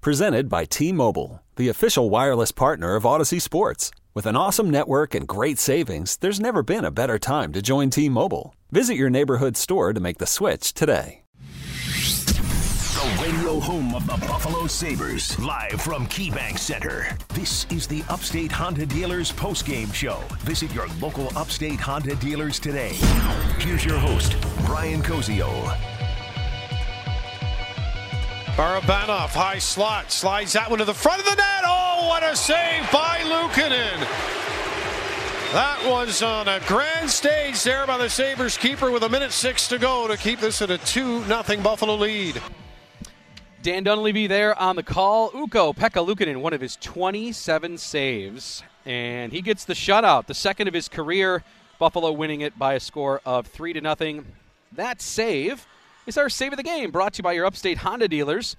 Presented by T Mobile, the official wireless partner of Audacy Sports. With an awesome network and great savings, there's never been a better time to join T Mobile. Visit your neighborhood store to make the switch today. The radio home of the Buffalo Sabres. Live from KeyBank Center. This is the Upstate Honda Dealers postgame show. Visit your local Upstate Honda dealers today. Here's your host, Brian Koziol. Barabanov, high slot, slides that one to the front of the net. Oh, what a save by Luukkonen. That was on a grand stage there by the Sabres keeper with a minute six to go to keep this at a 2 0 Buffalo lead. Dan Dunleavy there on the call. Ukko Pekka Luukkonen, one of his 27 saves, and he gets the shutout, the second of his career. Buffalo winning it by a score of three to nothing. That save is our save of the game, brought to you by your Upstate Honda dealers.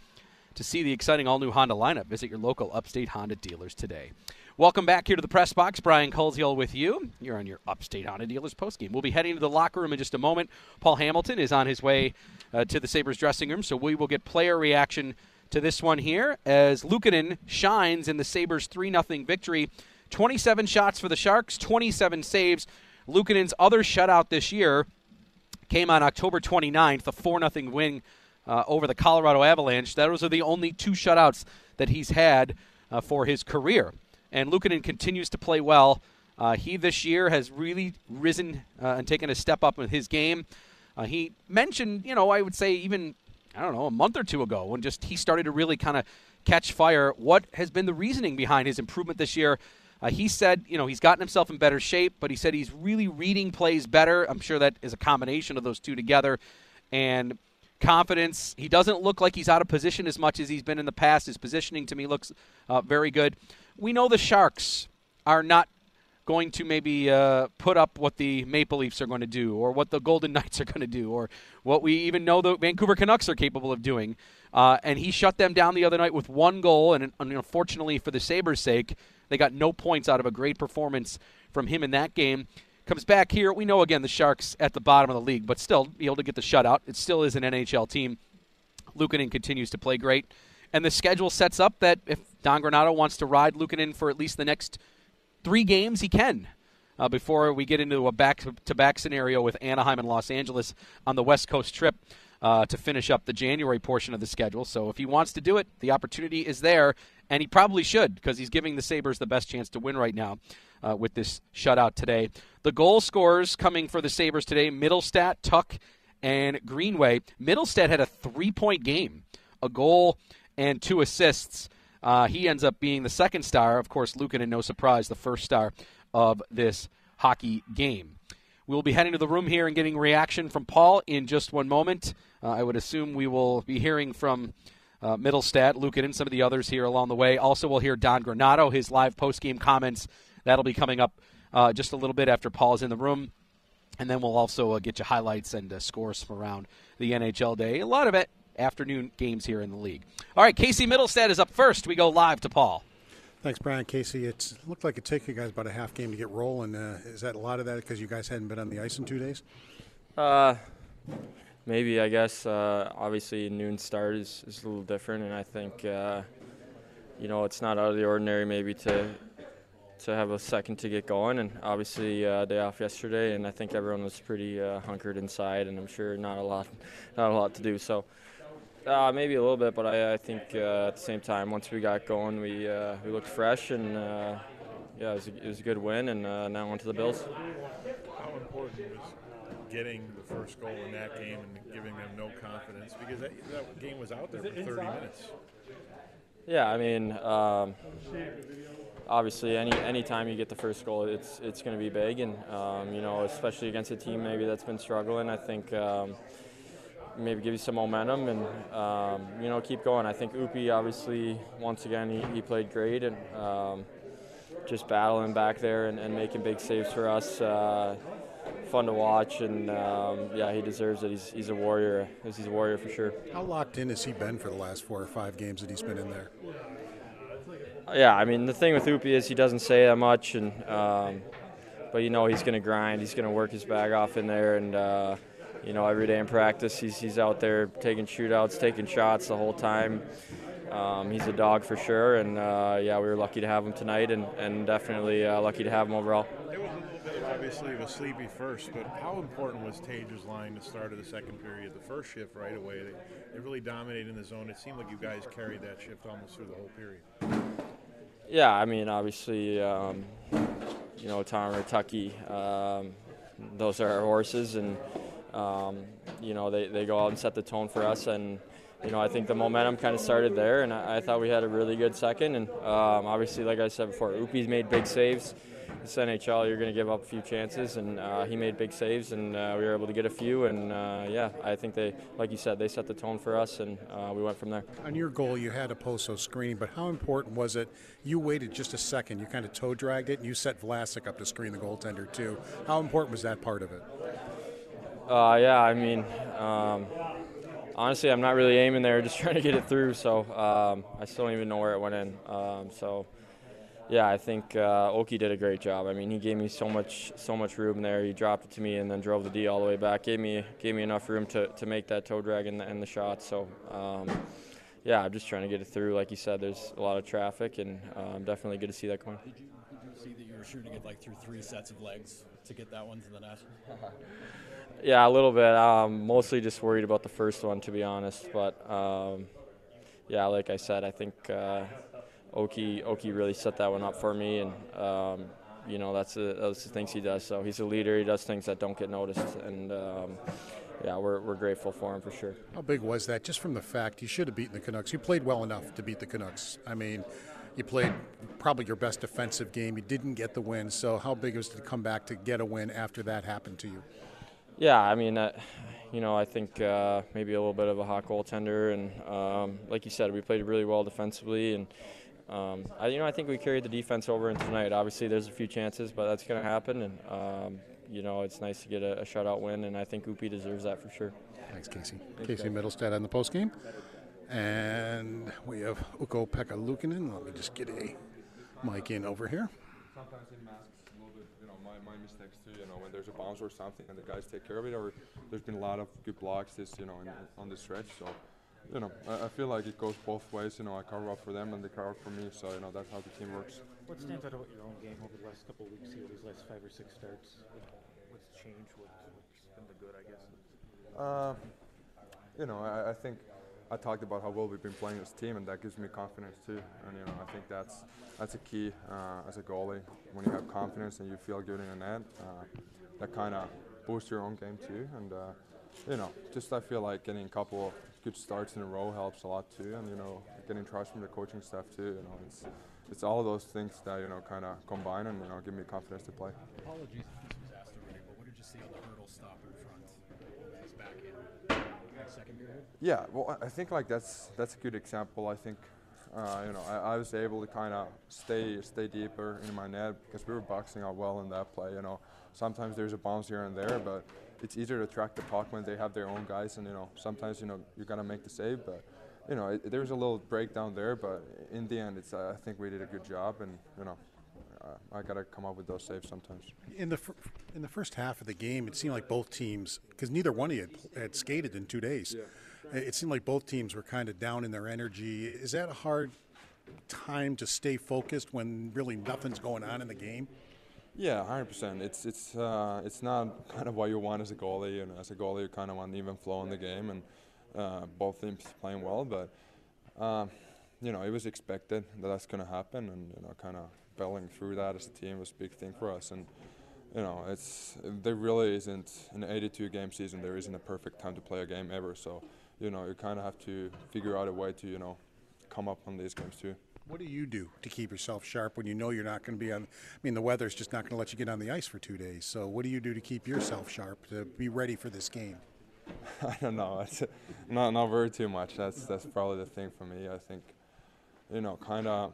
To see the exciting all new Honda lineup, visit your local Upstate Honda dealers today. Welcome back here to the press box. Brian Koziol with you. You're on your Upstate Honda dealers postgame. We'll be heading to the locker room in just a moment. Paul Hamilton is on his way uh, to the Sabres dressing room, so we will get player reaction to this one here as Luukkonen shines in the Sabres 3 0 victory. 27 shots for the Sharks, 27 saves. Luukkonen's other shutout this year came on October 29th, a 4 0 win uh, over the Colorado Avalanche. Those are the only two shutouts that he's had uh, for his career. And Luukkonen continues to play well. Uh, he this year has really risen uh, and taken a step up with his game. Uh, he mentioned, you know, I would say even, I don't know, a month or two ago when just he started to really kind of catch fire. What has been the reasoning behind his improvement this year? Uh, he said, you know, he's gotten himself in better shape, but he said he's really reading plays better. I'm sure that is a combination of those two together. And confidence. He doesn't look like he's out of position as much as he's been in the past. His positioning to me looks uh, very good. We know the Sharks are not going to maybe uh, put up what the Maple Leafs are going to do, or what the Golden Knights are going to do, or what we even know the Vancouver Canucks are capable of doing. Uh, and he shut them down the other night with one goal, and unfortunately for the Sabres' sake, they got no points out of a great performance from him in that game. Comes back here. We know again the Sharks at the bottom of the league, but still be able to get the shutout. It still is an NHL team. Luukkonen continues to play great, and the schedule sets up that if Don Granato wants to ride Luukkonen for at least the next three games, he can. Uh, before we get into a back-to-back scenario with Anaheim and Los Angeles on the West Coast trip uh, to finish up the January portion of the schedule. So if he wants to do it, the opportunity is there, and he probably should because he's giving the Sabres the best chance to win right now uh, with this shutout today. The goal scorers coming for the Sabres today Mittelstadt, Tuch, and Greenway. Mittelstadt had a three point game, a goal and two assists. Uh, he ends up being the second star. Of course, Luukkonen, no surprise, the first star of this hockey game. We'll be heading to the room here and getting reaction from Paul in just one moment. Uh, I would assume we will be hearing from uh, Mittelstadt, Luukkonen, and some of the others here along the way. Also, we'll hear Don Granato, his live post-game comments That'll be coming up uh, just a little bit after Paul's in the room. And then we'll also uh, get you highlights and uh, scores from around the NHL day. A lot of it afternoon games here in the league. All right, Casey Mittelstadt is up first. We go live to Paul. Thanks, Brian. Casey, it looked like it took you guys about a half game to get rolling. Uh, is that a lot of that because you guys hadn't been on the ice in two days? Uh, maybe, I guess. Uh, obviously, noon start is, is a little different, and I think, uh, you know, it's not out of the ordinary maybe to to have a second to get going. And obviously, uh, day off yesterday, and I think everyone was pretty uh, hunkered inside, and I'm sure not a lot, not a lot to do. So. Uh, maybe a little bit, but I, I think uh, at the same time, once we got going, we uh, we looked fresh, and uh, yeah, it was, a, it was, a, good win, and now on to the Bills. How important was getting the first goal in that game and giving them no confidence because that, that game was out there for 30 minutes? Yeah, I mean, um, obviously any any time you get the first goal, it's it's going to be big, and um, you know especially against a team maybe that's been struggling. I think. Um, maybe give you some momentum and um, you know keep going. I think Upi obviously once again he, he played great and um, just battling back there and, and, making big saves for us. Uh, fun to watch and um, yeah he deserves it. He's, he's a warrior. He's a warrior for sure. How locked in has he been for the last four or five games that he's been in there? Yeah, I mean the thing with Upi is he doesn't say that much and um, but you know he's going to grind. He's going to work his bag off in there and. Uh, you know, every day in practice, he's, he's out there taking shootouts, taking shots the whole time. Um, he's a dog for sure, and uh, yeah, we were lucky to have him tonight, and, and definitely uh, lucky to have him overall. Was obviously, a sleepy first, but how important was Tage's line to start of the second period? The first shift right away, they, they really dominated in the zone. It seemed like you guys carried that shift almost through the whole period. Yeah, I mean, obviously, um, you know, Tom Tucky, um, those are our horses, and um, you know, they, they go out and set the tone for us. And, you know, I think the momentum kind of started there, and I, I thought we had a really good second. And um, obviously, like I said before, Upi's made big saves. This NHL, you're going to give up a few chances, and uh, he made big saves, and uh, we were able to get a few. And uh, yeah, I think they, like you said, they set the tone for us, and uh, we went from there. On your goal, you had a post screen, but how important was it? You waited just a second, you kind of toe dragged it, and you set Vlasic up to screen the goaltender too. How important was that part of it? Uh, yeah, I mean, um, honestly, I'm not really aiming there, just trying to get it through. So um, I still don't even know where it went in. Um, so yeah, I think uh, Oki did a great job. I mean, he gave me so much so much room there. He dropped it to me and then drove the D all the way back. gave me gave me enough room to, to make that toe drag and the, and the shot. So. Um, yeah, I'm just trying to get it through. Like you said, there's a lot of traffic, and um, definitely good to see that going. Did you, did you see that you were shooting it like through three sets of legs to get that one to the net? Yeah, a little bit. Um, mostly just worried about the first one, to be honest. But um, yeah, like I said, I think uh, Oki Oki really set that one up for me, and um, you know that's the, that's the things he does. So he's a leader. He does things that don't get noticed, and um, yeah, we're, we're grateful for him for sure. How big was that? Just from the fact you should have beaten the Canucks. You played well enough to beat the Canucks. I mean, you played probably your best defensive game. You didn't get the win. So how big was it to come back to get a win after that happened to you? Yeah, I mean, uh, you know, I think uh, maybe a little bit of a hot goaltender, and um, like you said, we played really well defensively, and um, I, you know, I think we carried the defense over into tonight. Obviously, there's a few chances, but that's going to happen, and um, you know, it's nice to get a, a, shutout win, and I think Upi deserves that for sure. Thanks, Casey. Thanks, Casey Mittelstadt on the post game, and we have Ukko-Pekka Luukkonen. Let me just get a mic in over here Sometimes it masks a little bit, you know, my, my mistakes too. You know, when there's a bounce or something, and the guys take care of it. Or there's been a lot of good blocks this, you know, in, on the stretch. So, you know, I, I, feel like it goes both ways. You know, I cover up for them and they cover up for me. So, you know, that's how the team works. What stands out about your own game over the last couple of weeks here, these last five or six starts? What's changed? What's, what's been the good, I guess? Uh, you know, I, I think I talked about how well we've been playing as a team, and that gives me confidence too. And you know, I think that's that's a key uh, as a goalie. When you have confidence and you feel good in the net, uh, that kind of boosts your own game too. And uh, you know, just I feel like getting a couple of good starts in a row helps a lot too. And you know, getting trust from the coaching staff too. You know, it's it's all of those things that you know kind of combine and you know give me confidence to play. Apologies if this was asked already, but what did you see on the hurdle stop in front his back in? second period? Yeah, well, I think like that's that's a good example. I think uh, you know I, I, was able to kind of stay stay deeper in my net because we were boxing out well in that play. You know, sometimes there's a bounce here and there, but it's easier to track the puck when they have their own guys, and you know sometimes you know you gotta make the save, but. You know, it, there was a little breakdown there, but in the end, it's uh, I think we did a good job, and you know, uh, I got to come up with those saves sometimes. In the fir- in the first half of the game, it seemed like both teams, because neither one of you had, had, skated in two days, yeah. it seemed like both teams were kind of down in their energy. Is that a hard time to stay focused when really nothing's going on in the game? Yeah, hundred percent. It's it's uh, it's not kind of what you want as a goalie, and as a goalie, you kind of want an even flow in the game, and uh, both teams playing well. But um, you know, it was expected that that's going to happen, and you know, kind of battling through that as a team was a big thing for us. And you know, it's there really isn't an 82 game season. There isn't a perfect time to play a game ever. So you know, you kind of have to figure out a way to you know come up on these games too. What do you do to keep yourself sharp when you know you're not going to be on? I mean, the weather's just not going to let you get on the ice for two days. So, what do you do to keep yourself sharp to be ready for this game? I don't know. It's not not very too much. That's that's probably the thing for me. I think, you know, kind of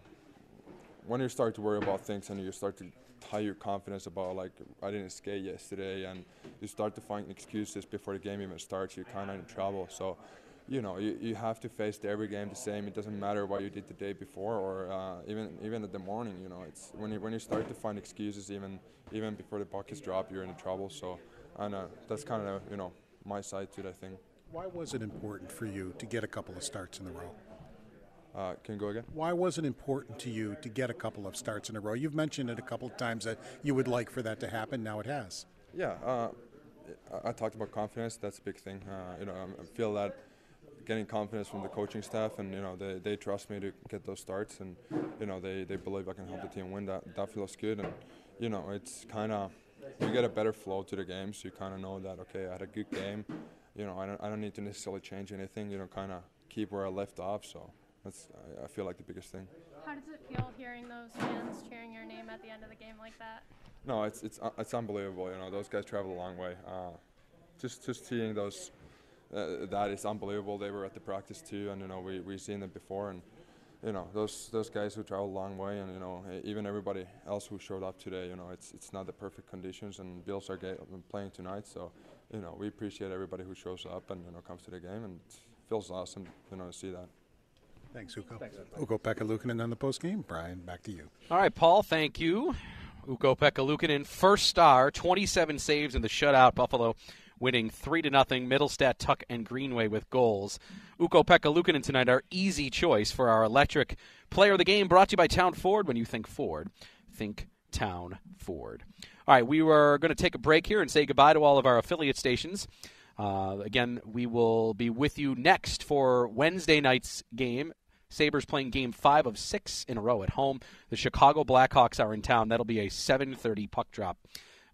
when you start to worry about things and you start to tie your confidence about like I didn't skate yesterday, and you start to find excuses before the game even starts, you're kind of in trouble. So, you know, you, you have to face every game the same. It doesn't matter what you did the day before or uh, even even in the morning. You know, it's when you when you start to find excuses even even before the buckets drop, you're in trouble. So, and uh, that's kind of you know my side to that thing. Why was it important for you to get a couple of starts in a row? Uh, can you go again? Why was it important to you to get a couple of starts in a row? You've mentioned it a couple of times that you would like for that to happen. Now it has. Yeah, uh, I, I talked about confidence. That's a big thing. Uh, you know, I feel that getting confidence from the coaching staff, and you know, they, they trust me to get those starts, and you know, they, they believe I can help the team win. That that feels good, and you know, it's kind of you get a better flow to the game, so you kind of know that okay, I had a good game. You know, I don't I don't need to necessarily change anything. You know, kind of keep where I left off. So that's I, I feel like the biggest thing. How does it feel hearing those fans cheering your name at the end of the game like that? No, it's it's it's unbelievable. You know, those guys travel a long way. Uh, just just seeing those, uh, that is unbelievable. They were at the practice too, and you know we we seen them before, and you know those those guys who travel a long way, and you know even everybody else who showed up today. You know, it's it's not the perfect conditions, and Bills are ga- playing tonight, so you know we appreciate everybody who shows up and you know comes to the game, and it feels awesome, you know, to see that. Thanks, Ukko. Thanks, Ukko Pekka Luukkonen on the post game. Brian, back to you. All right, Paul, thank you. Ukko Pekka Luukkonen, first star, 27 saves in the shutout. Buffalo winning 3 to nothing. Mittelstadt, Tuch, and Greenway with goals. Ukko Pekka Luukkonen tonight, our easy choice for our electric player of the game, brought to you by Town Ford. When you think Ford, think Town Ford. All right, we were going to take a break here and say goodbye to all of our affiliate stations. Uh, again, we will be with you next for Wednesday night's game Sabres playing game five of six in a row at home. The Chicago Blackhawks are in town. That'll be a 7:30 puck drop.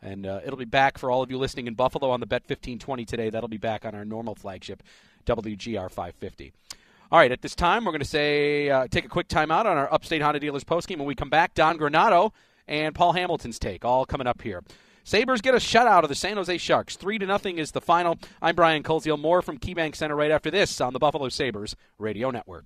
And uh, it'll be back for all of you listening in Buffalo on the Bet 1520 today. That'll be back on our normal flagship, WGR 550. All right, at this time, we're going to say uh, take a quick timeout on our Upstate Honda Dealers postgame. When we come back, Don Granato and Paul Hamilton's take, all coming up here. Sabres get a shutout of the San Jose Sharks. Three to nothing is the final. I'm Brian Koziol. More from KeyBank Center right after this on the Buffalo Sabres Radio Network.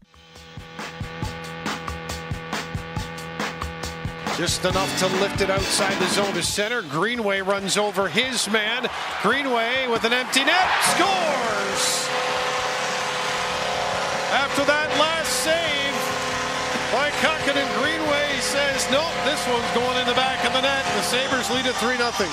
Just enough to lift it outside the zone to center. Greenway runs over his man. Greenway with an empty net scores. After that last save by and Greenway says, nope, this one's going in the back of the net. The Sabres lead it 3 0.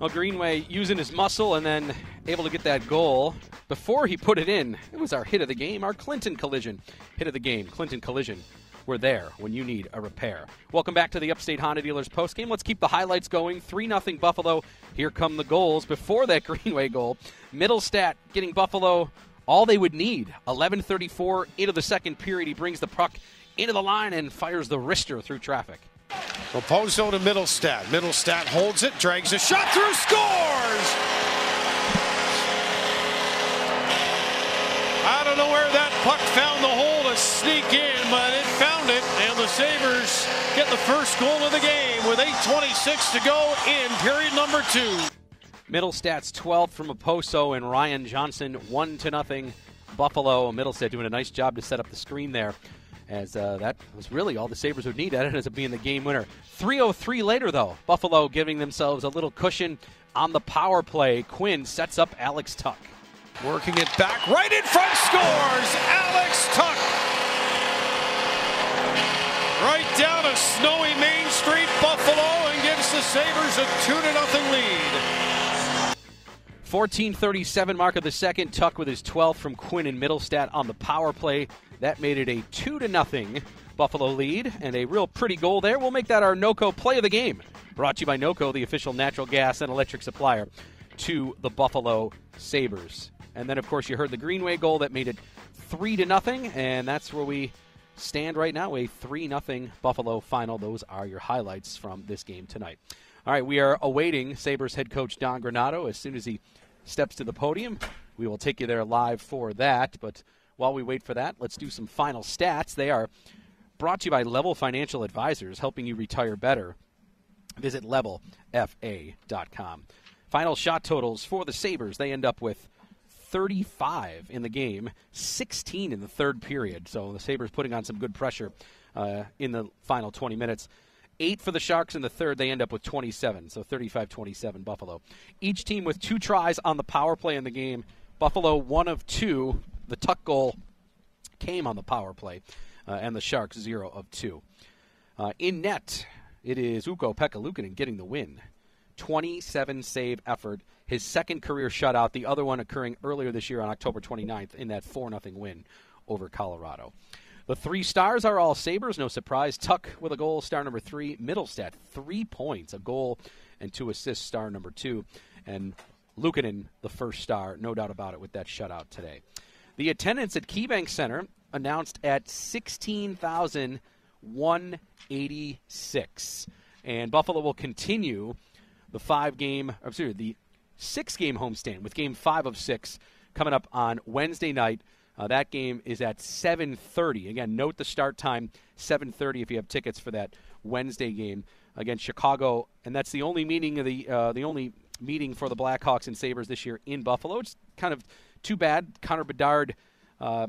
Well, Greenway using his muscle and then able to get that goal before he put it in. It was our hit of the game, our Clinton collision. Hit of the game, Clinton collision. We're there when you need a repair. Welcome back to the Upstate Honda Dealers postgame. Let's keep the highlights going. 3 0 Buffalo. Here come the goals. Before that Greenway goal, Mittelstadt getting Buffalo all they would need. 11:34 into the second period. He brings the puck into the line and fires the wrister through traffic. Raposo to Mittelstadt. Mittelstadt holds it, drags a shot through, scores! I don't know where that puck found the hole sneak in, but it found it, and the Sabres get the first goal of the game with 8.26 to go in period number two. Mittelstadt's 12th from Oposo and Ryan Johnson, 1 to nothing. Buffalo, Mittelstadt doing a nice job to set up the screen there. As uh, that was really all the Sabres would need. That ends up being the game winner. 3.03 later, though. Buffalo giving themselves a little cushion on the power play. Quinn sets up Alex Tuch. Working it back right in front, scores Alex Tuch! Right down a snowy Main Street, Buffalo, and gives the Sabres a 2 0 lead. 14:37 mark of the second. Tuch with his 12th from Quinn and Mittelstadt on the power play. That made it a two to nothing Buffalo lead, and a real pretty goal there. We'll make that our NOCO play of the game. Brought to you by NOCO, the official natural gas and electric supplier to the Buffalo Sabres. And then, of course, you heard the Greenway goal that made it three to nothing, and that's where we stand right now. A three nothing Buffalo final. Those are your highlights from this game tonight. All right, we are awaiting Sabres head coach Don Granato as soon as he steps to the podium. We will take you there live for that. But while we wait for that, let's do some final stats. They are brought to you by Level Financial Advisors, helping you retire better. Visit levelfa.com. Final shot totals for the Sabres. They end up with 35 in the game, 16 in the third period. So the Sabres putting on some good pressure uh, in the final 20 minutes. Eight for the Sharks in the third. They end up with 27, so 35 27 Buffalo. Each team with two tries on the power play in the game. Buffalo, one of two. The Tuch goal came on the power play, uh, and the Sharks, zero of two. Uh, in net, it is Ukko Pekka Luukkonen getting the win. 27 save effort, his second career shutout, the other one occurring earlier this year on October 29th in that 4 0 win over Colorado. The three stars are all Sabres, no surprise. Tuch with a goal, star number three. Mittelstadt, three points, a goal and two assists, star number two. And Luukkonen, the first star, no doubt about it, with that shutout today. The attendance at KeyBank Center announced at 16,186. And Buffalo will continue the five game, excuse me, the six game homestand with game five of six coming up on Wednesday night. Uh, that game is at 7:30. Again, note the start time 7:30 if you have tickets for that Wednesday game against Chicago, and that's the only meeting of the uh, the only meeting for the Blackhawks and Sabres this year in Buffalo. It's kind of too bad. Connor Bedard uh,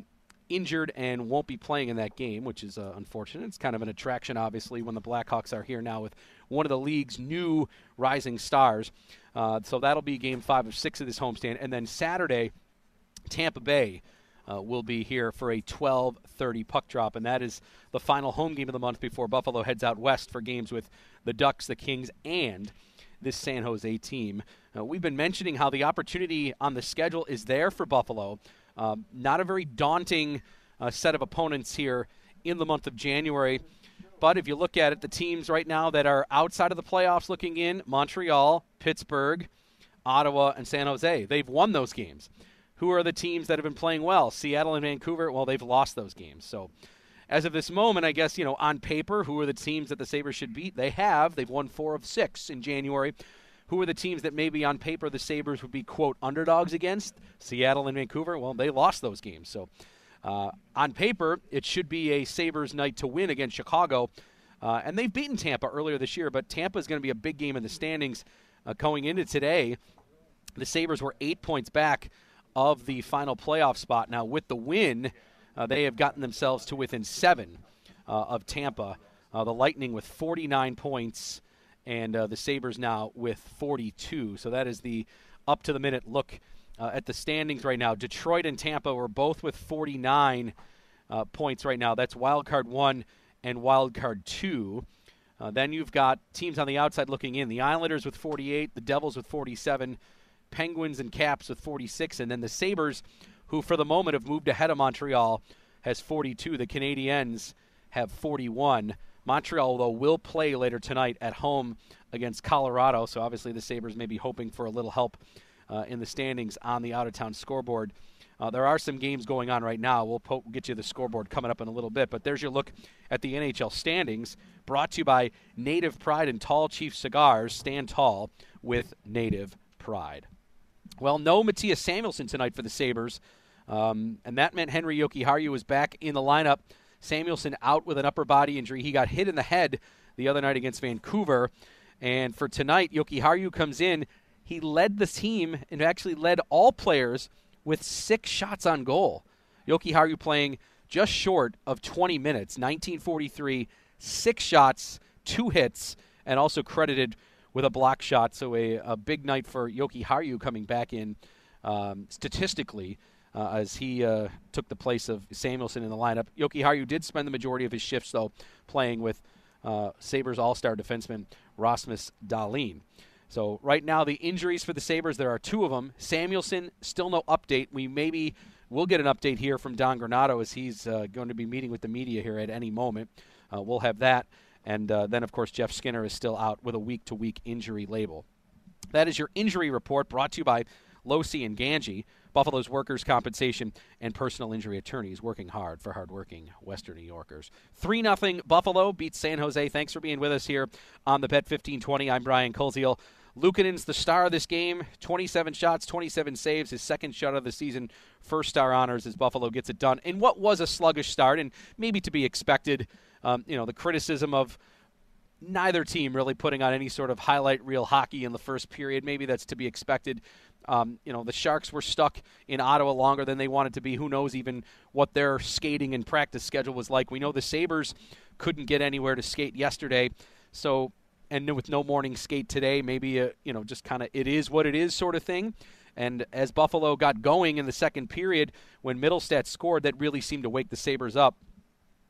injured and won't be playing in that game, which is uh, unfortunate. It's kind of an attraction, obviously, when the Blackhawks are here now with one of the league's new rising stars. Uh, so that'll be game five of six of this homestand. And then Saturday, Tampa Bay. Uh, will be here for a 12:30 puck drop, and that is the final home game of the month before Buffalo heads out west for games with the Ducks, the Kings, and this San Jose team. Uh, we've been mentioning how the opportunity on the schedule is there for Buffalo. Um, not a very daunting uh, set of opponents here in the month of January. But if you look at it, the teams right now that are outside of the playoffs looking in Montreal, Pittsburgh, Ottawa, and San Jose, they've won those games. Who are the teams that have been playing well? Seattle and Vancouver, well, they've lost those games. So as of this moment, I guess, you know, on paper, who are the teams that the Sabres should beat? They have. They've won four of six in January. Who are the teams that maybe on paper the Sabres would be, quote, underdogs against? Seattle and Vancouver. Well, they lost those games. So uh, on paper, it should be a Sabres night to win against Chicago. Uh, and they've beaten Tampa earlier this year, but Tampa is going to be a big game in the standings uh, going into today. The Sabres were eight points back of the final playoff spot. Now, with the win, uh, they have gotten themselves to within seven uh, of Tampa. Uh, the Lightning with 49 points, and the Sabres now with 42. So that is the up to the minute look uh, at the standings right now. Detroit and Tampa are both with 49 uh, points right now. That's wild card one and wild card two. then you've got teams on the outside looking in. The Islanders with 48, the Devils with 47, Penguins and Caps with 46, and then the Sabres who for the moment have moved ahead of Montreal, has 42. The Canadiens have 41. Montreal, though, will play later tonight at home against Colorado, so obviously the Sabres may be hoping for a little help uh, in the standings on the out of town scoreboard. Uh, there are some games going on right now. We'll po- get you the scoreboard coming up in a little bit, but there's your look at the NHL standings brought to you by Native Pride and Tall Chief Cigars. Stand tall with Native Pride. Well, no Mattias Samuelsson tonight for the Sabres. Um, and that meant Henri Jokiharju was back in the lineup. Samuelsson out with an upper body injury. He got hit in the head the other night against Vancouver. And for tonight, Jokiharju comes in. He led the team and actually led all players with six shots on goal. Jokiharju playing just short of 20 minutes, 1943, six shots, two hits, and also credited with a block shot. So a, a big night for Jokiharju coming back in um, statistically uh, as he uh, took the place of Samuelsson in the lineup. Jokiharju did spend the majority of his shifts, though, playing with uh, Sabres all star defenseman Rasmus Dahlin. So, right now, the injuries for the Sabres, there are two of them. Samuelsson, still no update. We maybe will get an update here from Don Granato as he's uh, going to be meeting with the media here at any moment. Uh, we'll have that. And uh, then, of course, Jeff Skinner is still out with a week to week injury label. That is your injury report brought to you by Losi and Gangi. Buffalo's workers' compensation and personal injury attorneys working hard for hardworking Western New Yorkers. 3 0 Buffalo beats San Jose. Thanks for being with us here on the Bet 1520. I'm Brian Koziol. Luukkonen's the star of this game. 27 shots, 27 saves, his second shot of the season. First star honors as Buffalo gets it done in what was a sluggish start and maybe to be expected. Um, you know, the criticism of neither team really putting on any sort of highlight reel hockey in the first period. Maybe that's to be expected. Um, you know, the Sharks were stuck in Ottawa longer than they wanted to be. Who knows even what their skating and practice schedule was like? We know the Sabres couldn't get anywhere to skate yesterday. So, and with no morning skate today, maybe, a, you know, just kind of it is what it is sort of thing. And as Buffalo got going in the second period, when Mittelstadt scored, that really seemed to wake the Sabres up.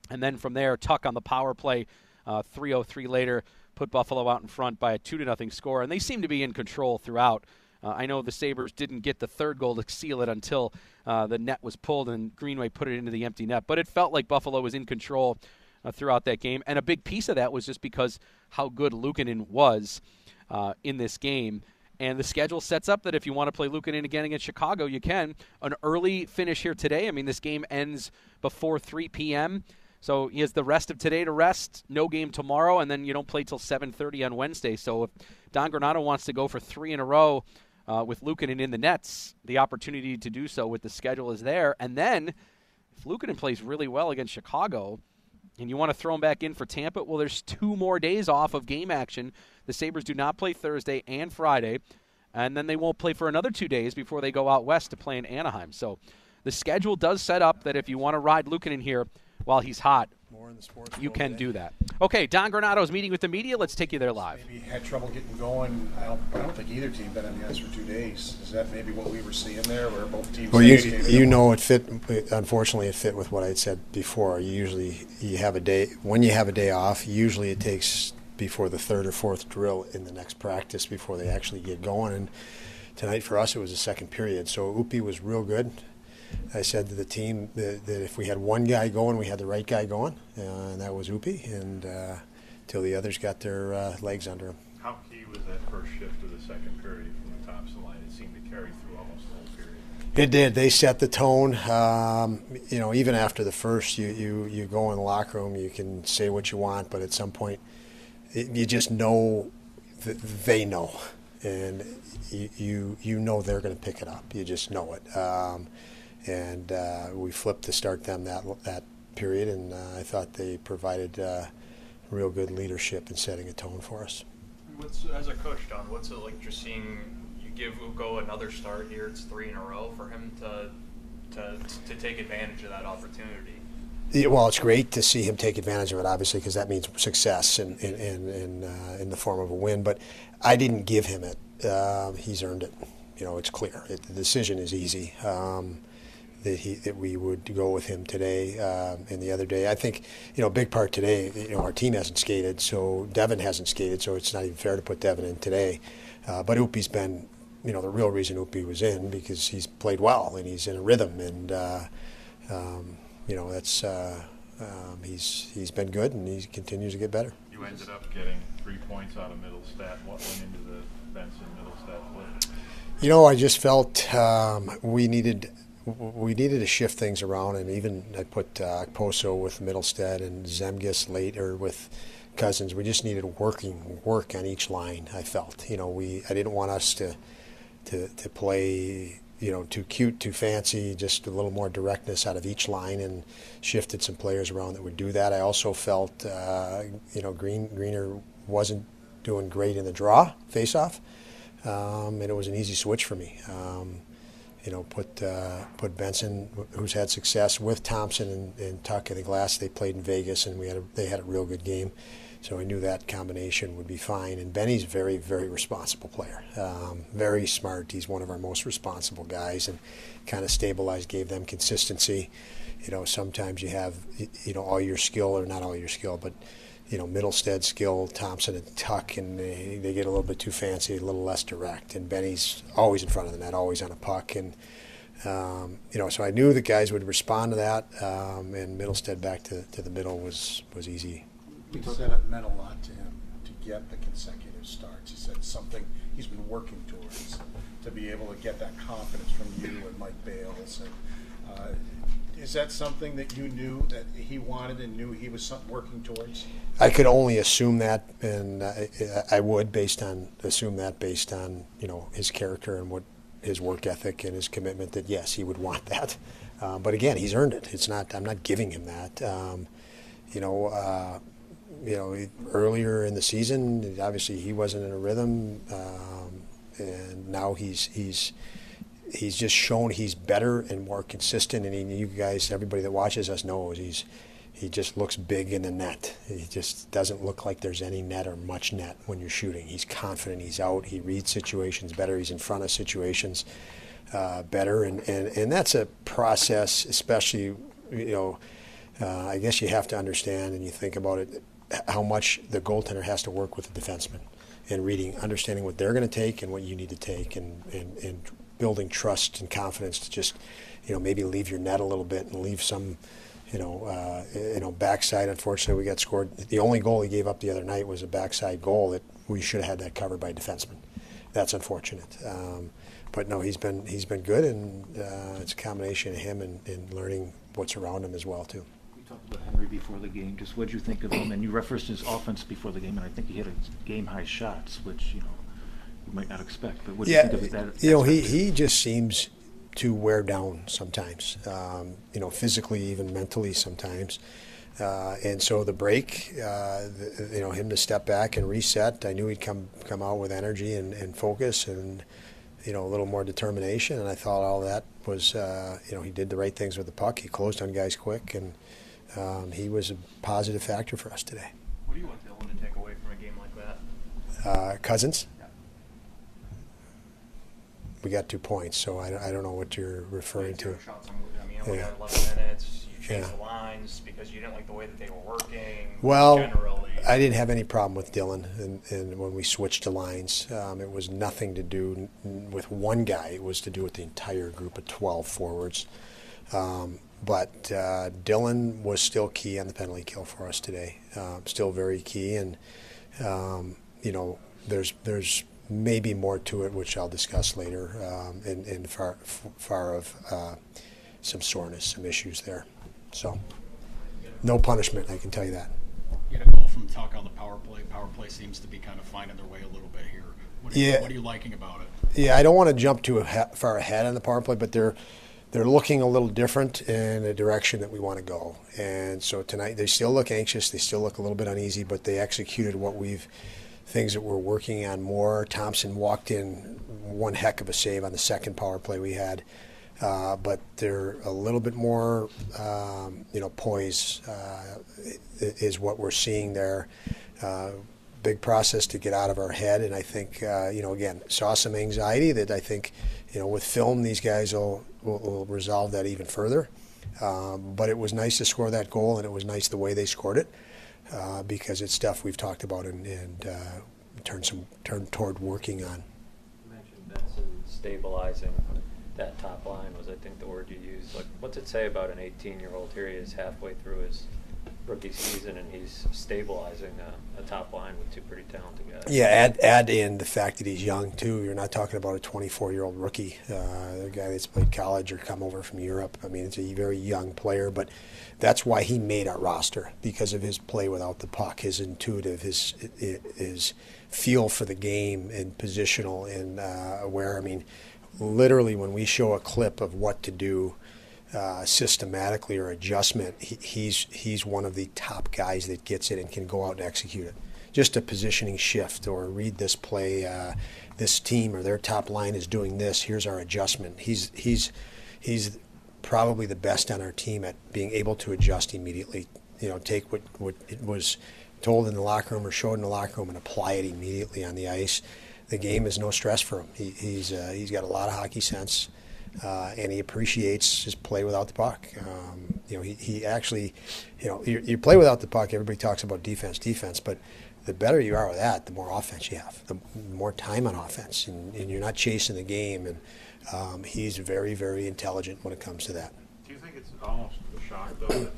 And then from there, Tuch on the power play, uh, 3:03 later, put Buffalo out in front by a two to nothing score, and they seemed to be in control throughout. Uh, I know the Sabres didn't get the third goal to seal it until uh, the net was pulled and Greenway put it into the empty net. But it felt like Buffalo was in control uh, throughout that game, and a big piece of that was just because how good Luukkonen was uh, in this game. And the schedule sets up that if you want to play Luukkonen again against Chicago, you can. An early finish here today. I mean, this game ends before 3 p.m. So he has the rest of today to rest, no game tomorrow, and then you don't play till 7:30 on Wednesday. So if Don Granato wants to go for three in a row uh, with Luukkonen in the nets, the opportunity to do so with the schedule is there. And then if Luukkonen plays really well against Chicago, and you want to throw him back in for Tampa, well, there's two more days off of game action. The Sabres do not play Thursday and Friday, and then they won't play for another two days before they go out west to play in Anaheim. So the schedule does set up that if you want to ride Luukkonen here while he's hot, you can do that. Okay, Don Granato's meeting with the media. Let's take you there live. Maybe had trouble getting going. I don't, I don't think either team been on the ice for two days. Is that maybe what we were seeing there, where both teams? Well, you you know it fit. Unfortunately, it fit with what I said before. You usually you have a day when you have a day off. Usually, it takes before the third or fourth drill in the next practice before they actually get going. And tonight for us, it was the second period. So Upi was real good. I said to the team that, that if we had one guy going, we had the right guy going, uh, and that was Upi. And uh, till the others got their uh, legs under him. How key was that first shift of the second period from the Thompson line? It seemed to carry through almost the whole period. It did. They set the tone. Um, you know, even after the first, you, you, you go in the locker room, you can say what you want, but at some point, it, you just know that they know, and you you, you know they're going to pick it up. You just know it. Um, and uh, we flipped to start them that that period, and uh, I thought they provided uh, real good leadership in setting a tone for us. What's as a coach, Don? What's it like just seeing you give Ukko another start here? It's three in a row for him to to to take advantage of that opportunity. Yeah, well, it's great to see him take advantage of it, obviously, because that means success in in in in, uh, in the form of a win. But I didn't give him it; uh, he's earned it. You know, it's clear. It, the decision is easy. Um, that he that we would go with him today um, and the other day. I think you know a big part today. You know our team hasn't skated, so Devon hasn't skated, so it's not even fair to put Devon in today. Uh, but Upi's been you know the real reason Upi was in because he's played well and he's in a rhythm and uh, um, you know that's uh, um, he's he's been good and he continues to get better. You ended up getting three points out of Mittelstadt. What went into the Benson Mittelstadt flip? You know, I just felt um, we needed we needed to shift things around, and even I put uh, Poso with Mittelstadt and Zemgus later with Cozens. We just needed working work on each line. I felt, you know, we I didn't want us to to to play, you know, too cute, too fancy. Just a little more directness out of each line, and shifted some players around that would do that. I also felt, uh, you know, Green Greener wasn't doing great in the draw face-off, um, and it was an easy switch for me. Um, you know, put uh, put Benson, who's had success with Thompson and, and Tuch in the glass. They played in Vegas, and we had a, they had a real good game. So I knew that combination would be fine. And Benny's a very, very responsible player. Um, very smart. He's one of our most responsible guys, and kind of stabilized, gave them consistency. You know, sometimes you have, you know, all your skill, or not all your skill, but you know, Mittelstadt skill, Thompson and Tuch, and they, they get a little bit too fancy, a little less direct. And Benny's always in front of the net, always on a puck. And, um, you know, so I knew the guys would respond to that. Um, and Mittelstadt back to, to the middle was, was easy. He said it meant a lot to him to get the consecutive starts. He said something he's been working towards to be able to get that confidence from you and Mike Bales. And uh, is that something that you knew that he wanted and knew he was working towards? I could only assume that, and I, I would based on assume that based on you know his character and what his work ethic and his commitment. That yes, he would want that. Um, but again, he's earned it. It's not. I'm not giving him that. Um, you know, uh, you know, earlier in the season, obviously he wasn't in a rhythm, um, and now he's he's he's just shown he's better and more consistent. And he, you guys, everybody that watches us knows he's he just looks big in the net. He just doesn't look like there's any net or much net when you're shooting. He's confident. He's out. He reads situations better. He's in front of situations uh, better, and, and and that's a process, especially you know. Uh, I guess you have to understand, and you think about it, how much the goaltender has to work with the defenseman, and reading, understanding what they're going to take and what you need to take, and, and and building trust and confidence to just, you know, maybe leave your net a little bit and leave some, you know, uh, you know, backside. Unfortunately, we got scored. The only goal he gave up the other night was a backside goal that we should have had that covered by a defenseman. That's unfortunate. Um, but no, he's been he's been good, and uh, it's a combination of him and, and learning what's around him as well too. We talked about Henri before the game. Just what did you think of him? And you referenced his offense before the game, and I think he hit a game high shots, which you know you might not expect. But what do yeah, you think of that? you know, he, he just seems to wear down sometimes. Um, you know, physically, even mentally, sometimes. Uh, and so the break, uh, the, you know, him to step back and reset. I knew he'd come come out with energy and, and focus and you know a little more determination. And I thought all that was, uh, you know, he did the right things with the puck. He closed on guys quick, and um, he was a positive factor for us today. What do you want Dylan to take away from a game like that? Uh, Cozens. We got two points, so I, I don't know what you're referring to. Shots on, I mean, we Yeah. 11 minutes. You changed Yeah. the lines because you didn't like the way that they were working. Well, generally. I didn't have any problem with Dylan, and, and when we switched to lines, um, it was nothing to do n- with one guy. It was to do with the entire group of 12 forwards. Um, but uh, Dylan was still key on the penalty kill for us today. Uh, still very key, and um, you know, there's there's maybe more to it, which I'll discuss later. Um, in in far far of uh, some soreness, some issues there. So, no punishment, I can tell you that. You had a goal from Tuch on the power play. Power play seems to be kind of finding their way a little bit here. What are, you, Yeah. what are you liking about it? Yeah, I don't want to jump too far ahead on the power play, but they're they're looking a little different in a direction that we want to go. And so tonight they still look anxious, they still look a little bit uneasy, but they executed what we've things that we're working on more. Thompson walked in one heck of a save on the second power play we had. Uh, but they're a little bit more, um, you know, poise uh, is what we're seeing there. Uh, big process to get out of our head, and I think, uh, you know, again, saw some anxiety that I think, you know, with film, these guys will, will, will resolve that even further. Um, but it was nice to score that goal, and it was nice the way they scored it uh, because it's stuff we've talked about and, and uh, turned some turned toward working on. You mentioned Benson stabilizing that top line was I think the word you used. Like, what's it say about an 18-year-old? Here he is halfway through his rookie season, and he's stabilizing a, a top line with two pretty talented guys. Yeah, add add in the fact that he's young too. You're not talking about a 24 year old rookie, uh, a guy that's played college or come over from Europe. I mean, it's a very young player, but that's why he made our roster because of his play without the puck, his intuitive, his his feel for the game and positional and uh, aware. I mean, literally when we show a clip of what to do uh, systematically or adjustment, he, he's he's one of the top guys that gets it and can go out and execute it. Just a positioning shift or read this play. Uh, this team or their top line is doing this. Here's our adjustment. He's he's he's probably the best on our team at being able to adjust immediately. You know, take what what it was told in the locker room or showed in the locker room and apply it immediately on the ice. The game is no stress for him. He, he's uh, he's got a lot of hockey sense uh, and he appreciates his play without the puck. Um, you know, he, he actually, you know, you, you play without the puck. Everybody talks about defense, defense, but the better you are with that, the more offense you have, the more time on offense, and, and you're not chasing the game. And um, he's very, very intelligent when it comes to that. Do you think it's almost a shock, though, that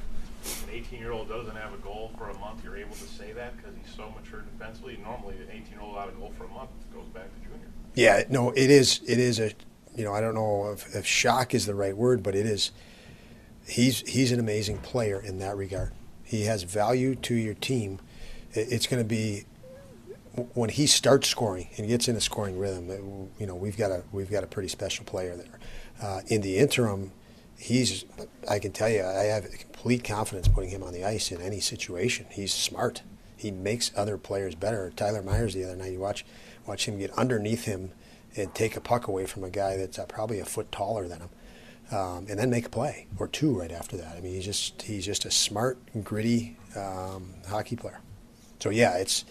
an 18 year old doesn't have a goal for a month? You're able to say that because he's so mature defensively. Normally, an 18 year old out of goal for a month goes back to junior. Yeah, no, it is. It is a, you know, I don't know if, if shock is the right word, but it is. He's he's an amazing player in that regard. He has value to your team. It's going to be when he starts scoring and gets in a scoring rhythm. You know, we've got a we've got a pretty special player there. Uh, in the interim, he's. I can tell you, I have complete confidence putting him on the ice in any situation. He's smart. he makes other players better. Tyler Myers the other night, you watch watch him get underneath him and take a puck away from a guy that's uh, probably a foot taller than him, um, and then make a play or two right after that. I mean, he's just he's just a smart, gritty um, hockey player. So yeah, it's.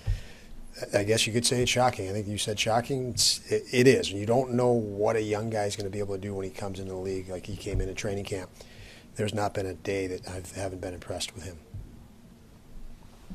I guess you could say it's shocking. I think you said shocking. It's, it, it is. You don't know what a young guy is going to be able to do when he comes into the league. Like he came in a training camp. There's not been a day that I haven't been impressed with him.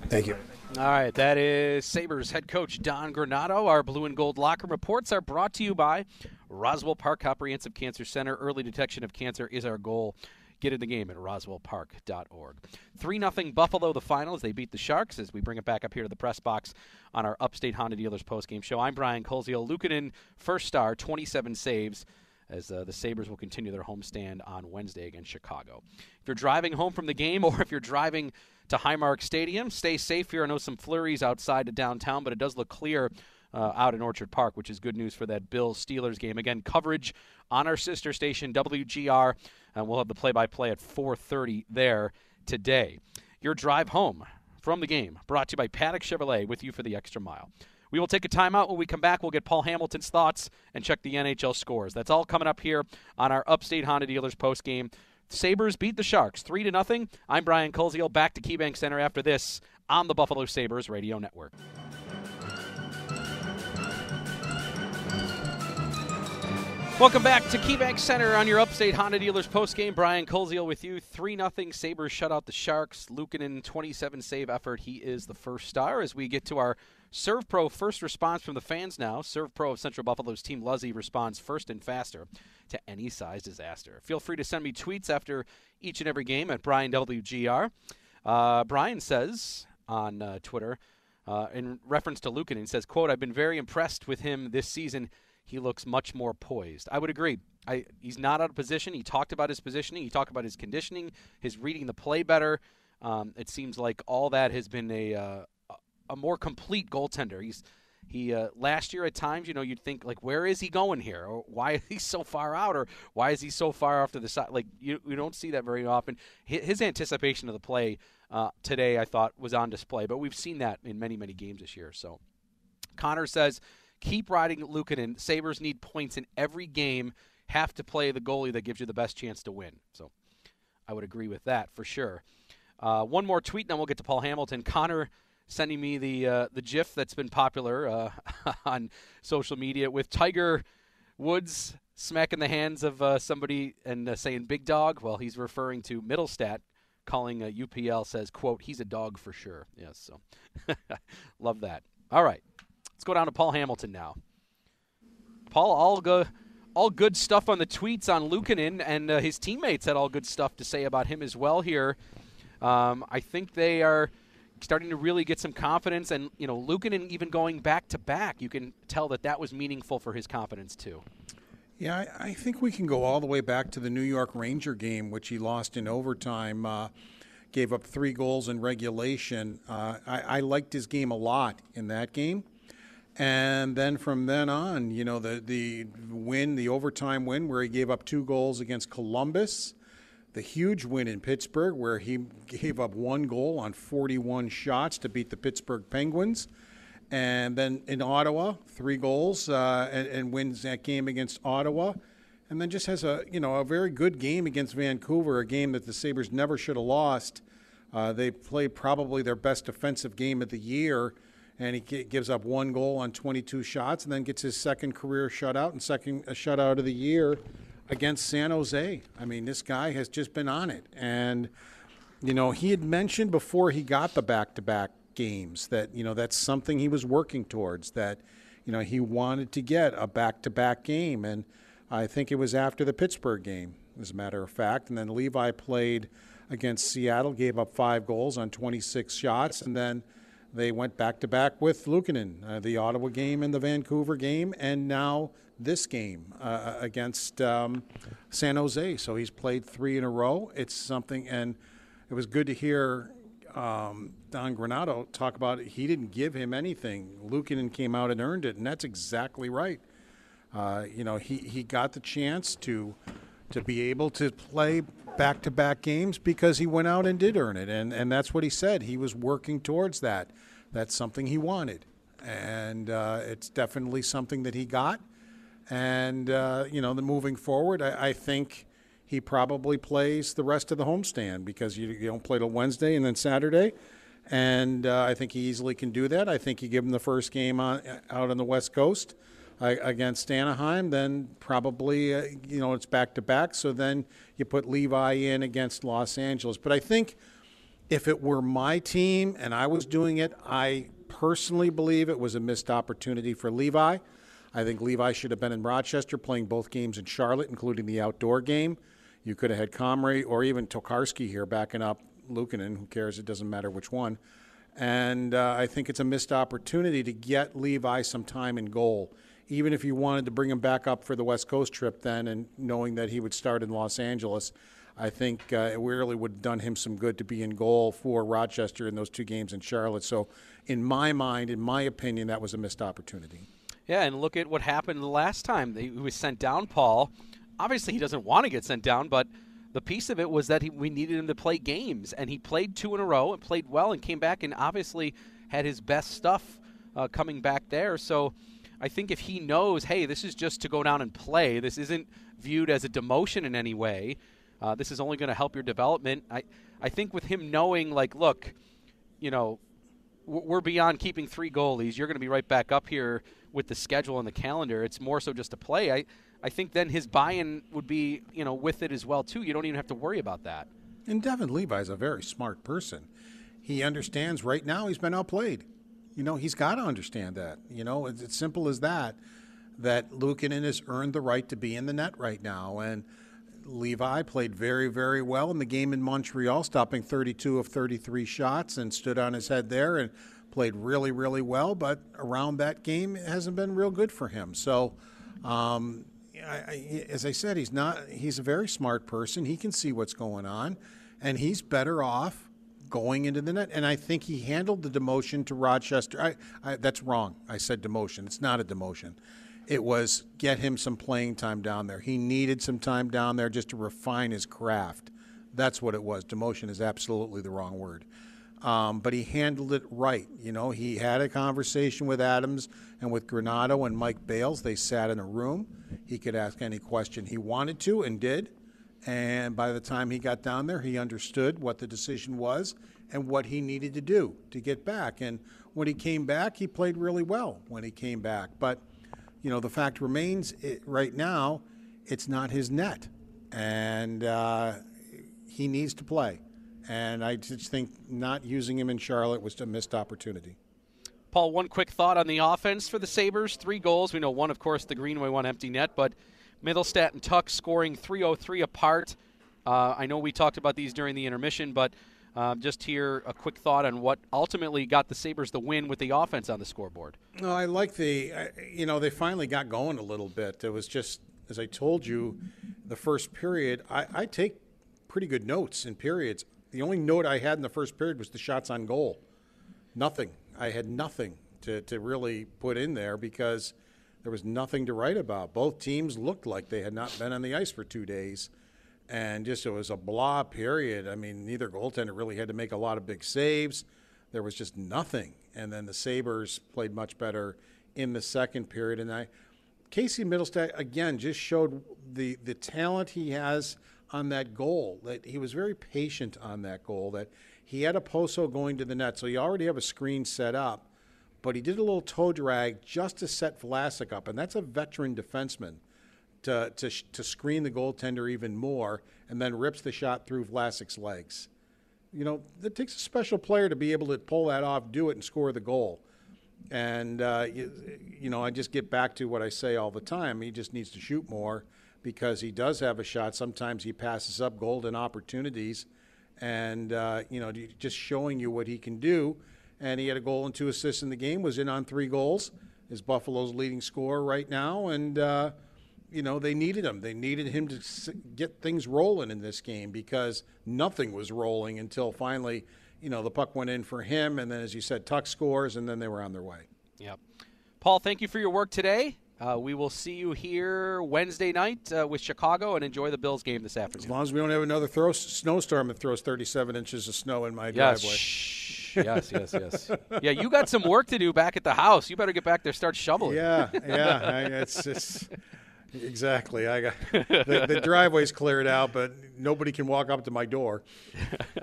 Thank you. All right, that is Sabres head coach Don Granato. Our blue and gold locker reports are brought to you by Roswell Park Comprehensive Cancer Center. Early detection of cancer is our goal. Get in the game at roswellpark.org. 3 0 Buffalo, the finals. They beat the Sharks as we bring it back up here to the press box on our Upstate Honda Dealers postgame show. I'm Brian Koziol. Luukkonen, first star, 27 saves as uh, the Sabres will continue their homestand on Wednesday against Chicago. If you're driving home from the game or if you're driving to Highmark Stadium, stay safe here. I know some flurries outside of downtown, but it does look clear uh, out in Orchard Park, which is good news for that Bills Steelers game. Again, coverage on our sister station WGR, and we'll have the play-by-play at 4:30 there today. Your drive home from the game brought to you by Paddock Chevrolet with you for the extra mile. We will take a timeout. When we come back, we'll get Paul Hamilton's thoughts and check the NHL scores. That's all coming up here on our Upstate Honda Dealers post game. Sabres beat the Sharks 3 to nothing. I'm Brian Koziol back to KeyBank Center after this on the Buffalo Sabres Radio Network. Welcome back to KeyBank Center on your Upstate Honda Dealers postgame. Brian Koziol with you. 3 0 Sabres shut out the Sharks. Luukkonen 27 save effort. He is the first star as we get to our SERVPRO first response from the fans now. SERVPRO of Central Buffalo's Team Luzzy responds first and faster to any size disaster. Feel free to send me tweets after each and every game at Brian WGR. Uh, Brian says on uh, Twitter, uh, in reference to Luukkonen, says, quote, I've been very impressed with him this season he looks much more poised. I would agree. I, he's not out of position. He talked about his positioning. He talked about his conditioning, his reading the play better. Um, it seems like all that has been a uh, a more complete goaltender. He's he uh, last year at times, you know, you'd think like, where is he going here, or why is he so far out, or why is he so far off to the side? Like you, you don't see that very often. His, anticipation of the play uh, today, I thought, was on display. But we've seen that in many, many games this year. So Connor says Keep riding Luukkonen. Sabres need points in every game. Have to play the goalie that gives you the best chance to win. So I would agree with that for sure. Uh, one more tweet, and then we'll get to Paul Hamilton. Connor sending me the uh, the GIF that's been popular uh, on social media with Tiger Woods smacking the hands of uh, somebody and uh, saying "big dog." Well, he's referring to Mittelstadt, calling UPL says, "quote He's a dog for sure." Yes, so love that. All right, Let's go down to Paul Hamilton now. Paul, all go, all good stuff on the tweets on Luukkonen, and uh, his teammates had all good stuff to say about him as well. Here, um, I think they are starting to really get some confidence, and you know, Luukkonen even going back to back, you can tell that that was meaningful for his confidence too. Yeah, I, I think we can go all the way back to the New York Ranger game, which he lost in overtime. Uh, gave up three goals in regulation. Uh, I, I liked his game a lot in that game. And then from then on, you know, the, the win, the overtime win where he gave up two goals against Columbus, the huge win in Pittsburgh where he gave up one goal on 41 shots to beat the Pittsburgh Penguins. And then in Ottawa, three goals uh, and, and wins that game against Ottawa. And then just has a, you know, a very good game against Vancouver, a game that the Sabres never should have lost. Uh, they played probably their best defensive game of the year and he gives up one goal on 22 shots, and then gets his second career shutout and second shutout of the year against San Jose. I mean, this guy has just been on it, and you know he had mentioned before he got the back-to-back games that you know that's something he was working towards. That you know he wanted to get a back-to-back game, and I think it was after the Pittsburgh game, as a matter of fact, and then Levi played against Seattle, gave up five goals on 26 shots, and then they went back to back with Luukkonen, uh, the Ottawa game and the Vancouver game, and now this game uh, uh, against um, San Jose. So he's played three in a row. It's something, and it was good to hear um, Don Granato talk about it. He didn't give him anything. Luukkonen came out and earned it, and that's exactly right. Uh, you know, he, he got the chance to to be able to play back to back games because he went out and did earn it. And, and that's what he said. He was working towards that That's something he wanted, and uh, it's definitely something that he got. And uh, you know, the moving forward, I, I think he probably plays the rest of the homestand because you, you don't play till Wednesday and then Saturday. And uh, I think he easily can do that. I think you give him the first game on, out on the West Coast uh, against Anaheim, then probably, uh, you know, it's back to back. So then you put Levi in against Los Angeles. But I think if it were my team and I was doing it, I personally believe it was a missed opportunity for Levi. I think Levi should have been in Rochester playing both games in Charlotte, including the outdoor game. You could have had Comrie or even Tokarski here backing up Luukkonen. Who cares? It doesn't matter which one. And uh, I think it's a missed opportunity to get Levi some time in goal. Even if you wanted to bring him back up for the West Coast trip then and knowing that he would start in Los Angeles, I think uh, it really would have done him some good to be in goal for Rochester in those two games in Charlotte. So, in my mind, in my opinion, that was a missed opportunity. Yeah, and look at what happened the last time. He was sent down, Paul obviously he doesn't want to get sent down, but the piece of it was that he, we needed him to play games, and he played two in a row and played well and came back and obviously had his best stuff uh, coming back there. So I think if he knows, hey, this is just to go down and play, this isn't viewed as a demotion in any way. Uh, this is only going to help your development. I, I think with him knowing, like, look, you know, we're beyond keeping three goalies. You're going to be right back up here with the schedule and the calendar. It's more so just to play. I, I think then his buy-in would be, you know, with it as well too. You don't even have to worry about that. And Devon Levi is a very smart person. He understands right now he's been outplayed. You know, he's got to understand that. You know, it's as simple as that. That Luukkonen has earned the right to be in the net right now, and Levi played very, very well in the game in Montreal, stopping 32 of 33 shots and stood on his head there and played really, really well. But around that game, it hasn't been real good for him. So, um, I, I, as I said, he's not. He's a very smart person. He can see what's going on, and he's better off going into the net. And I think he handled the demotion to Rochester. I, that's wrong. I said demotion. It's not a demotion. It was get him some playing time down there. He needed some time down there just to refine his craft. That's what it was. Demotion is absolutely the wrong word. Um, but he handled it right. You know, he had a conversation with Adams and with Granato and Mike Bales. They sat in a room. He could ask any question he wanted to and did. And by the time he got down there, he understood what the decision was and what he needed to do to get back. And when he came back, he played really well when he came back. But, you know, the fact remains it, right now, it's not his net. And uh, he needs to play. And I just think not using him in Charlotte was a missed opportunity. Paul, one quick thought on the offense for the Sabres. Three goals. We know one, of course, the Greenway one empty net, but Mittelstadt and Tuch scoring 303 apart. Uh, I know we talked about these during the intermission, but um, just here a quick thought on what ultimately got the Sabres the win with the offense on the scoreboard. No, I like the, you know, they finally got going a little bit. It was just, as I told you, the first period, I, I take pretty good notes in periods. The only note I had in the first period was the shots on goal. Nothing. I had nothing to, to really put in there because there was nothing to write about. Both teams looked like they had not been on the ice for two days. And just it was a blah period. I mean, neither goaltender really had to make a lot of big saves. There was just nothing. And then the Sabres played much better in the second period. And I, Casey Mittelstadt, again, just showed the, the talent he has on that goal. That he was very patient on that goal. That he had a poso going to the net, so you already have a screen set up. But he did a little toe drag just to set Vlasic up, and that's a veteran defenseman to, to, to screen the goaltender even more, and then rips the shot through Vlasic's legs. You know, it takes a special player to be able to pull that off, do it, and score the goal. And, uh, you, you know, I just get back to what I say all the time. He just needs to shoot more because he does have a shot. Sometimes he passes up golden opportunities, and uh, you know, just showing you what he can do. And he had a goal and two assists in the game. Was in on three goals. Is Buffalo's leading scorer right now, and uh, you know they needed him. They needed him to get things rolling in this game because nothing was rolling until finally, you know, the puck went in for him, and then as you said, Tuch scores, and then they were on their way. Yep. Paul, thank you for your work today. Uh, we will see you here Wednesday night uh, with Chicago and enjoy the Bills game this afternoon. As long as we don't have another throw, snowstorm that throws 37 inches of snow in my driveway. Shh. Yes, yes, yes. Yeah, you got some work to do back at the house. You better get back there, start shoveling. Yeah, yeah. I, it's it's exactly. I got the, the driveway's cleared out, but nobody can walk up to my door.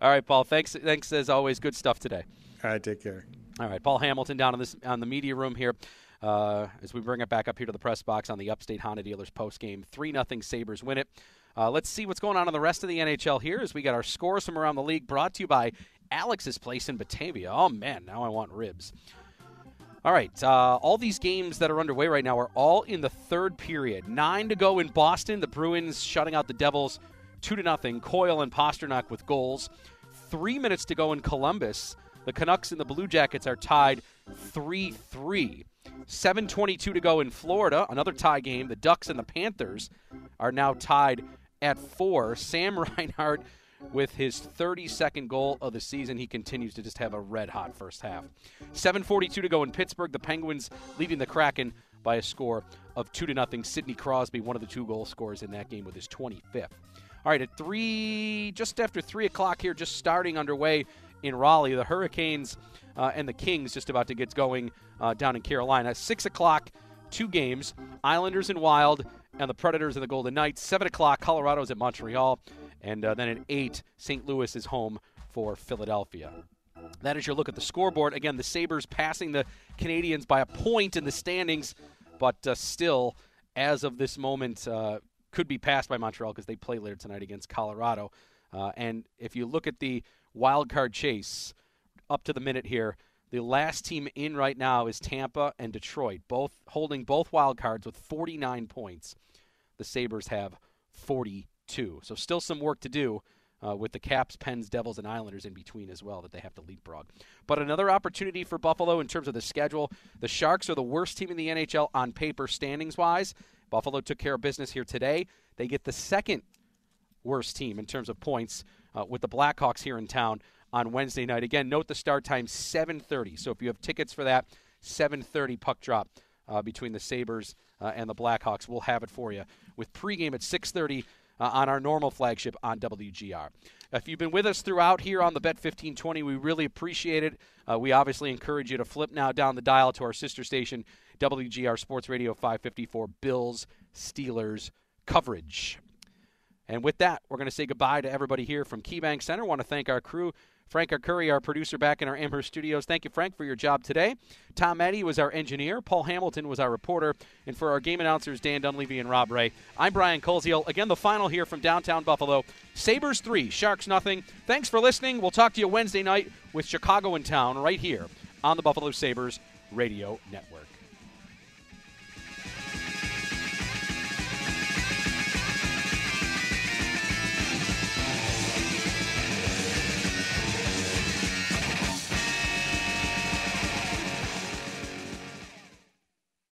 All right, Paul. Thanks. Thanks as always. Good stuff today. All right, take care. All right, Paul Hamilton down on this on the media room here. Uh, as we bring it back up here to the press box on the Upstate Honda Dealers post game, three nothing Sabres win it. Uh, let's see what's going on in the rest of the NHL here as we got our scores from around the league brought to you by Alex's Place in Batavia. Oh man, now I want ribs. All right, uh, all these games that are underway right now are all in the third period. Nine to go in Boston. The Bruins shutting out the Devils, two to nothing. Coyle and Pastrnak with goals. Three minutes to go in Columbus. The Canucks and the Blue Jackets are tied 3 3. 7.22 to go in Florida, another tie game. The Ducks and the Panthers are now tied at 4. Sam Reinhart with his 32nd goal of the season. He continues to just have a red hot first half. 7.42 to go in Pittsburgh. The Penguins leading the Kraken by a score of 2 to nothing. Sidney Crosby, one of the two goal scorers in that game, with his 25th. All right, at 3, just after 3 o'clock here, just starting underway in Raleigh. The Hurricanes uh, and the Kings just about to get going uh, down in Carolina. 6 o'clock, two games Islanders and Wild, and the Predators and the Golden Knights. 7 o'clock, Colorado's at Montreal. And uh, then at 8, St. Louis is home for Philadelphia. That is your look at the scoreboard. Again, the Sabres passing the Canadiens by a point in the standings, but uh, still, as of this moment, uh, could be passed by Montreal because they play later tonight against Colorado. Uh, and if you look at the wild card chase up to the minute here. The last team in right now is Tampa and Detroit, both holding both wild cards with 49 points. The Sabres have 42. So still some work to do uh, with the Caps, Pens, Devils, and Islanders in between as well that they have to leapfrog. But another opportunity for Buffalo in terms of the schedule. The Sharks are the worst team in the NHL on paper standings wise. Buffalo took care of business here today. They get the second worst team in terms of points uh, with the Blackhawks here in town on Wednesday night. Again, note the start time 7:30. So if you have tickets for that, 7:30 puck drop uh, between the Sabres uh, and the Blackhawks. We'll have it for you with pregame at 6:30 uh, on our normal flagship on WGR. If you've been with us throughout here on the Bet 1520, we really appreciate it. Uh, we obviously encourage you to flip now down the dial to our sister station, WGR Sports Radio 554 Bills Steelers coverage. And with that, we're going to say goodbye to everybody here from KeyBank Center. want to thank our crew. Frank Arcuri, our producer back in our Amherst studios. Thank you, Frank, for your job today. Tom Eddy was our engineer. Paul Hamilton was our reporter. And for our game announcers, Dan Dunleavy and Rob Ray, I'm Brian Koziol. Again, the final here from downtown Buffalo. Sabres 3, Sharks nothing. Thanks for listening. We'll talk to you Wednesday night with Chicago in town right here on the Buffalo Sabres Radio Network.